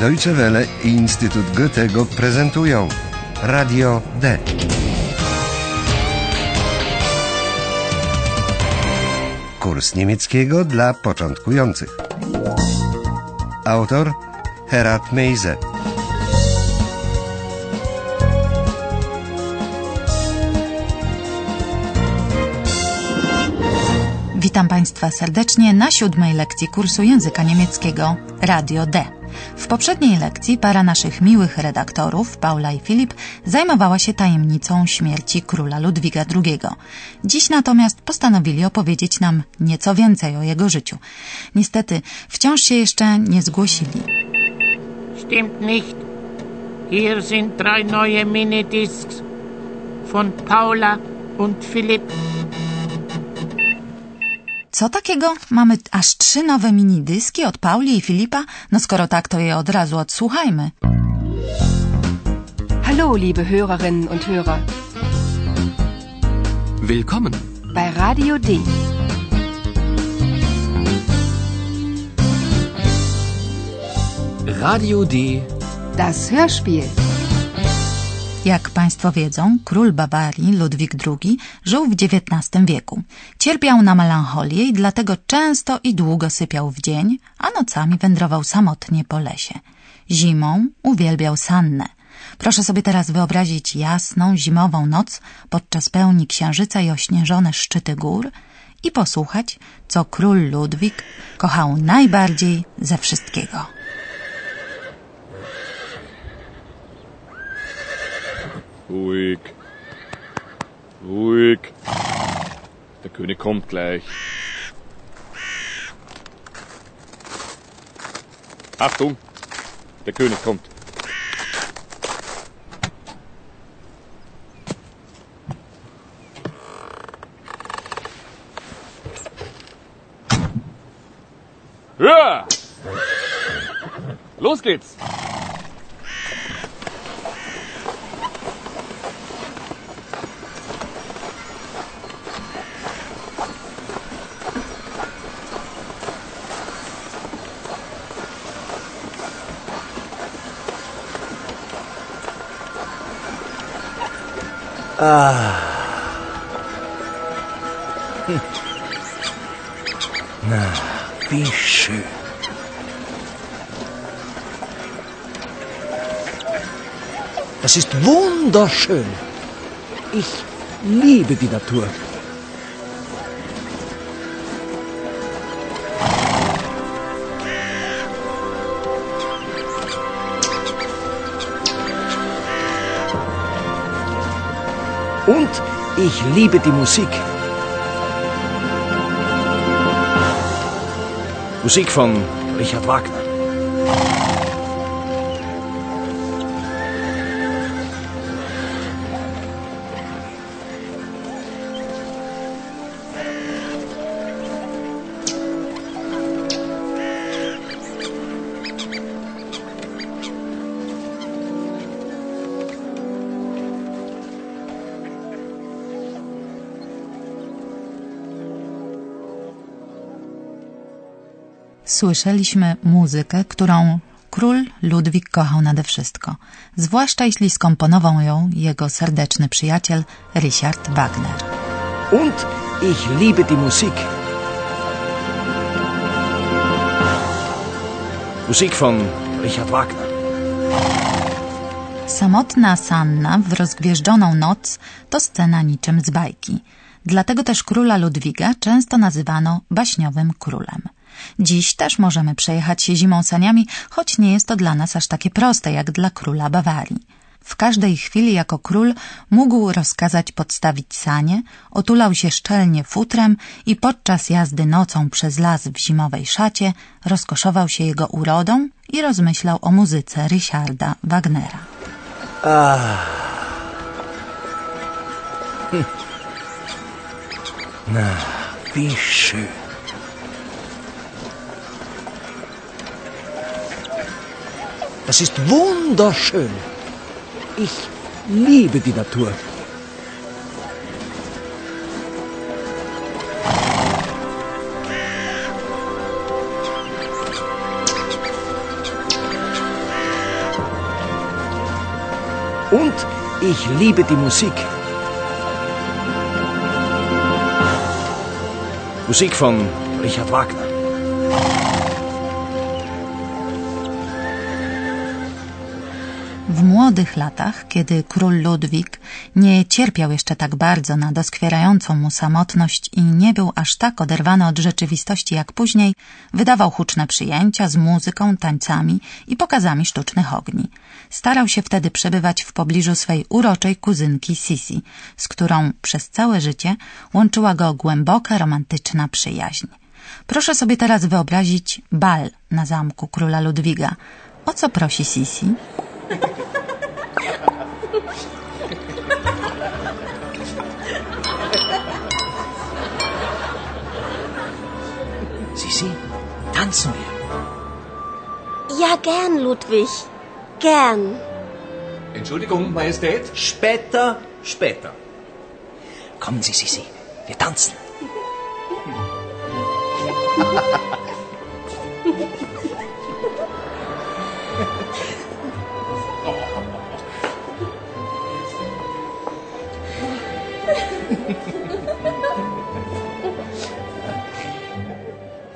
Deutsche Welle i Instytut Goethego prezentują Radio D. Kurs niemieckiego dla początkujących. Autor Herat Meise. Witam Państwa serdecznie na siódmej lekcji kursu języka niemieckiego Radio D. W poprzedniej lekcji para naszych miłych redaktorów, Paula i Filip, zajmowała się tajemnicą śmierci króla Ludwiga II. Dziś natomiast postanowili opowiedzieć nam nieco więcej o jego życiu. Niestety, wciąż się jeszcze nie zgłosili. Stimmt nicht. Hier sind drei neue Minidiscs von Paula und Philipp. Co takiego? Mamy aż trzy nowe minidyski od Pauli i Filipa? No skoro tak, to je od razu odsłuchajmy. Hallo, liebe Hörerinnen und Hörer. Willkommen. Bei Radio D. Radio D. Das Hörspiel. Jak Państwo wiedzą, król Bawarii, Ludwik II, żył w XIX wieku. Cierpiał na melancholię i dlatego często i długo sypiał w dzień, a nocami wędrował samotnie po lesie. Zimą uwielbiał sannę. Proszę sobie teraz wyobrazić jasną, zimową noc podczas pełni księżyca i ośnieżone szczyty gór i posłuchać, co król Ludwik kochał najbardziej ze wszystkiego. Ruhig. Ruhig. Der König kommt gleich. Achtung, der König kommt. Los geht's! Wie schön. Das ist wunderschön. Ich liebe die Natur. Und ich liebe die Musik. Musik von Richard Wagner. Słyszeliśmy muzykę, którą król Ludwik kochał nade wszystko, zwłaszcza jeśli skomponował ją jego serdeczny przyjaciel Richard Wagner. Und ich liebe die Musik. Musik von Richard Wagner. Samotna Sanna w rozgwieżdżoną noc to scena niczym z bajki. Dlatego też króla Ludwiga często nazywano baśniowym królem. Dziś też możemy przejechać się zimą saniami, choć nie jest to dla nas aż takie proste jak dla króla Bawarii. W każdej chwili jako król mógł rozkazać podstawić sanie, otulał się szczelnie futrem i podczas jazdy nocą przez las w zimowej szacie rozkoszował się jego urodą i rozmyślał o muzyce Richarda Wagnera. Na, wie Das ist wunderschön. Ich liebe die Natur. Und ich liebe die Musik. Musik von Richard Wagner. Młodych latach, kiedy król Ludwik nie cierpiał jeszcze tak bardzo na doskwierającą mu samotność i nie był aż tak oderwany od rzeczywistości jak później, wydawał huczne przyjęcia z muzyką, tańcami i pokazami sztucznych ogni. Starał się wtedy przebywać w pobliżu swej uroczej kuzynki Sisi, z którą przez całe życie łączyła go głęboka, romantyczna przyjaźń. Proszę sobie teraz wyobrazić bal na zamku króla Ludwiga. O co prosi Sisi? wir. Ja, gern, Ludwig. Gern. Entschuldigung, Majestät. Später, später. Kommen Sie, Sisi, wir tanzen.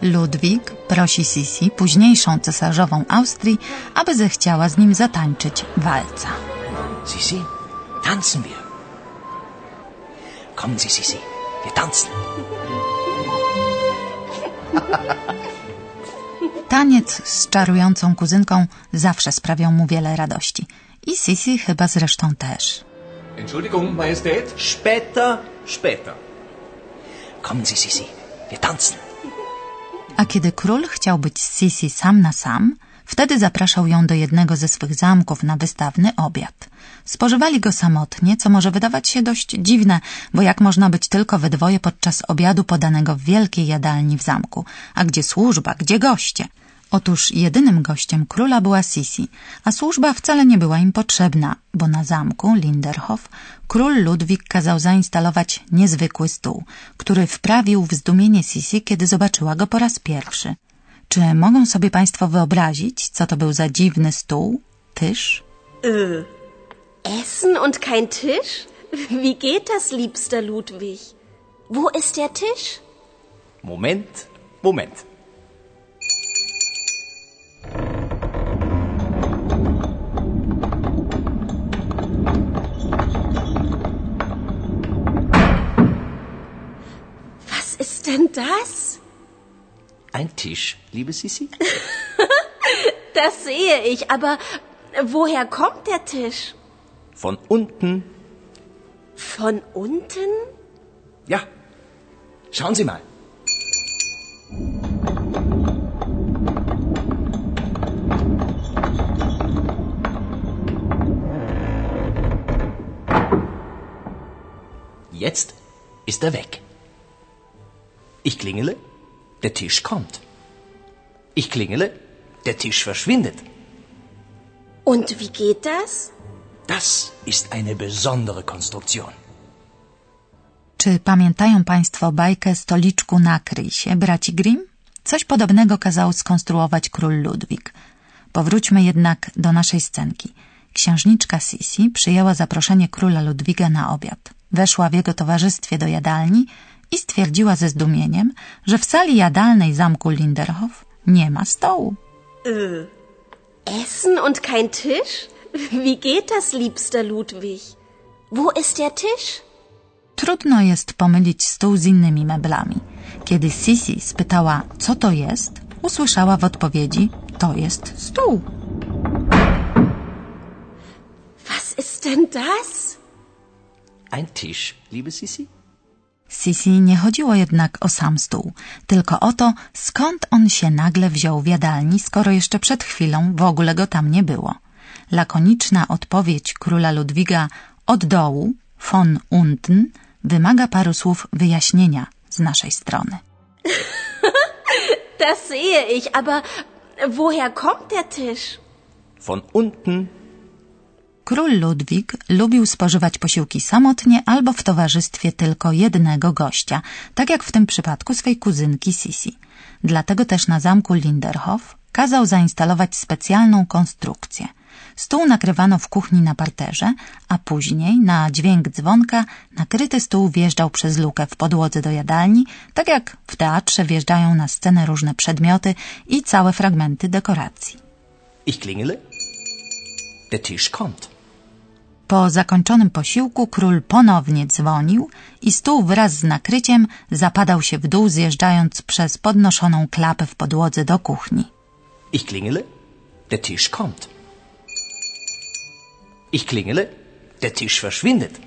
Ludwik prosi Sisi, późniejszą cesarzową Austrii, aby zechciała z nim zatańczyć walca. Sisi, tanzen wir. Kommen Sie, Sisi, wir tanzen. Taniec z czarującą kuzynką zawsze sprawiał mu wiele radości. I Sisi chyba zresztą też. Entschuldigung, Majestät. Später, später. Kommen Sie, Sisi, wir tanzen. A kiedy król chciał być z Sisi sam na sam, wtedy zapraszał ją do jednego ze swych zamków na wystawny obiad. Spożywali go samotnie, co może wydawać się dość dziwne, bo jak można być tylko we dwoje podczas obiadu podanego w wielkiej jadalni w zamku? A gdzie służba, gdzie goście? Otóż jedynym gościem króla była Sisi, a służba wcale nie była im potrzebna, bo na zamku Linderhof król Ludwik kazał zainstalować niezwykły stół, który wprawił w zdumienie Sisi, kiedy zobaczyła go po raz pierwszy. Czy mogą sobie Państwo wyobrazić, co to był za dziwny stół? Tyż? Äh, Essen und kein Tisch? Wie geht das, liebster Ludwig? Wo ist der Tisch? Moment, Moment. Denn das? Ein Tisch, liebe Sisi? Das sehe ich, aber woher kommt der Tisch? Von unten. Von unten? Ja. Schauen Sie mal. Jetzt ist er weg. Ich klingele, der Tisch kommt. Ich klingele, der Tisch verschwindet. Und wie geht das? Das ist eine besondere Konstruktion. Czy pamiętają Państwo bajkę Stoliczku nakryj się, braci Grimm? Coś podobnego kazał skonstruować król Ludwik. Powróćmy jednak do naszej scenki. Księżniczka Sisi przyjęła zaproszenie króla Ludwiga na obiad. Weszła w jego towarzystwie do jadalni i stwierdziła ze zdumieniem, że w sali jadalnej zamku Linderhof nie ma stołu. Äh, Essen und kein Tisch? Wie geht das, liebster Ludwig? Wo ist der Tisch? Trudno jest pomylić stół z innymi meblami. Kiedy Sisi spytała, co to jest, usłyszała w odpowiedzi, to jest stół. Was ist denn das? Ein Tisch, liebe Sisi? Sisi nie chodziło jednak o sam stół, tylko o to, skąd on się nagle wziął w jadalni, skoro jeszcze przed chwilą w ogóle go tam nie było. Lakoniczna odpowiedź króla Ludwiga od dołu, von unten, wymaga paru słów wyjaśnienia z naszej strony. Das sehe ich, aber woher kommt der Tisch? Von unten. Król Ludwik lubił spożywać posiłki samotnie albo w towarzystwie tylko jednego gościa, tak jak w tym przypadku swej kuzynki Sisi. Dlatego też na zamku Linderhof kazał zainstalować specjalną konstrukcję. Stół nakrywano w kuchni na parterze, a później na dźwięk dzwonka nakryty stół wjeżdżał przez lukę w podłodze do jadalni, tak jak w teatrze wjeżdżają na scenę różne przedmioty i całe fragmenty dekoracji. Ich klingele. Der Tisch kommt. Po zakończonym posiłku król ponownie dzwonił i stół wraz z nakryciem zapadał się w dół, zjeżdżając przez podnoszoną klapę w podłodze do kuchni. Ich klingele. Der Tisch kommt. Ich klingele. Der Tisch verschwindet.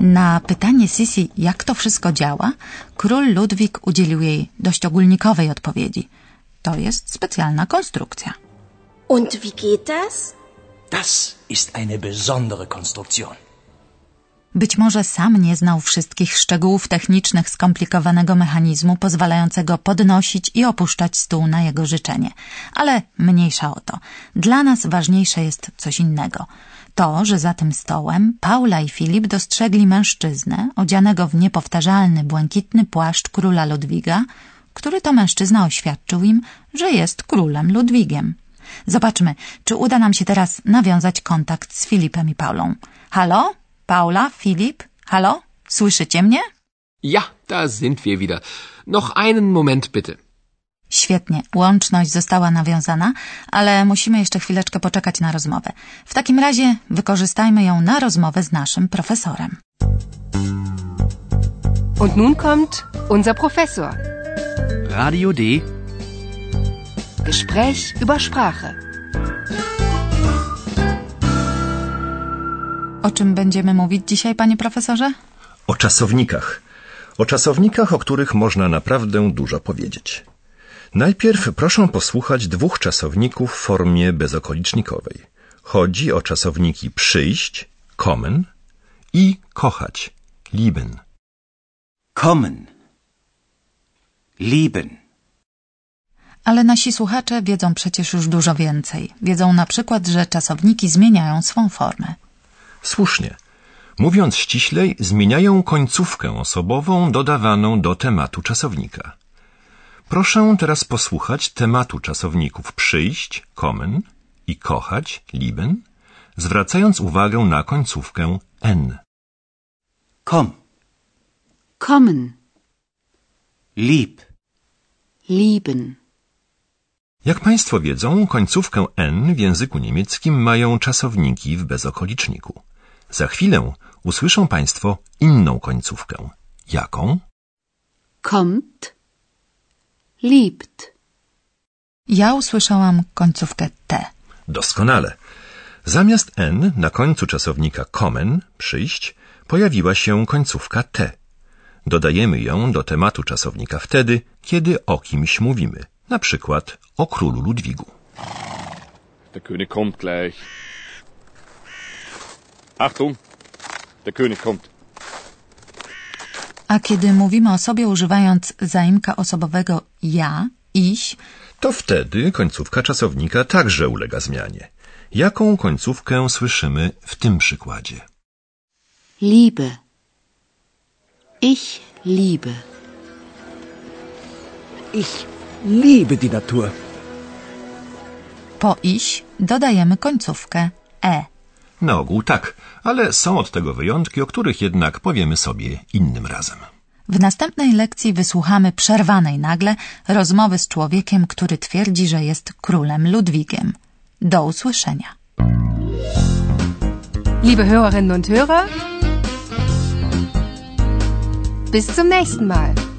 Na pytanie Sisi, jak to wszystko działa, król Ludwik udzielił jej dość ogólnikowej odpowiedzi. To jest specjalna konstrukcja. Und wie geht das? Das ist eine besondere Konstruktion. Być może sam nie znał wszystkich szczegółów technicznych skomplikowanego mechanizmu pozwalającego podnosić i opuszczać stół na jego życzenie, ale mniejsza o to. Dla nas ważniejsze jest coś innego. To, że za tym stołem Paula i Filip dostrzegli mężczyznę odzianego w niepowtarzalny błękitny płaszcz króla Ludwiga, który to mężczyzna oświadczył im, że jest królem Ludwigiem. Zobaczmy, czy uda nam się teraz nawiązać kontakt z Filipem i Paulą. Halo? Paula, Filip? Halo? Słyszycie mnie? Ja, da sind wir wieder. Noch einen Moment bitte. Świetnie, łączność została nawiązana, ale musimy jeszcze chwileczkę poczekać na rozmowę. W takim razie wykorzystajmy ją na rozmowę z naszym profesorem. Und nun kommt unser Professor. Radio D. Gespräch über Sprache. O czym będziemy mówić dzisiaj, panie profesorze? O czasownikach. O czasownikach, o których można naprawdę dużo powiedzieć. Najpierw proszę posłuchać dwóch czasowników w formie bezokolicznikowej. Chodzi o czasowniki przyjść, kommen i kochać, lieben. Kommen. Lieben. Ale nasi słuchacze wiedzą przecież już dużo więcej. Wiedzą na przykład, że czasowniki zmieniają swą formę. Słusznie. Mówiąc ściślej, zmieniają końcówkę osobową dodawaną do tematu czasownika. Proszę teraz posłuchać tematu czasowników przyjść, kommen i kochać, lieben, zwracając uwagę na końcówkę n. Komm. Kommen. Lieb. Lieben. Jak Państwo wiedzą, końcówkę n w języku niemieckim mają czasowniki w bezokoliczniku. Za chwilę usłyszą Państwo inną końcówkę. Jaką? Kommt. Liebt. Ja usłyszałam końcówkę T. Doskonale. Zamiast n na końcu czasownika kommen, przyjść, pojawiła się końcówka t. Dodajemy ją do tematu czasownika wtedy, kiedy o kimś mówimy, na przykład o królu Ludwigu. Der König kommt gleich. Achtung, der König kommt. A kiedy mówimy o sobie używając zaimka osobowego ja, iś, To wtedy końcówka czasownika także ulega zmianie. Jaką końcówkę słyszymy w tym przykładzie? Liebe. Ich liebe. Ich liebe die Natur. po iś dodajemy końcówkę e. Na ogół tak, ale są od tego wyjątki, o których jednak powiemy sobie innym razem. W następnej lekcji wysłuchamy przerwanej nagle rozmowy z człowiekiem, który twierdzi, że jest królem Ludwigiem. Do usłyszenia. Liebe Hörerinnen und Hörer, bis zum nächsten Mal.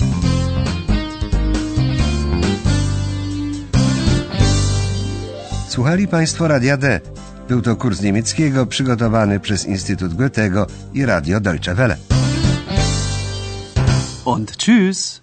Słuchali Państwo Radia D. Był to kurs niemieckiego przygotowany przez Instytut Goethego i Radio Deutsche Welle. Und tschüss.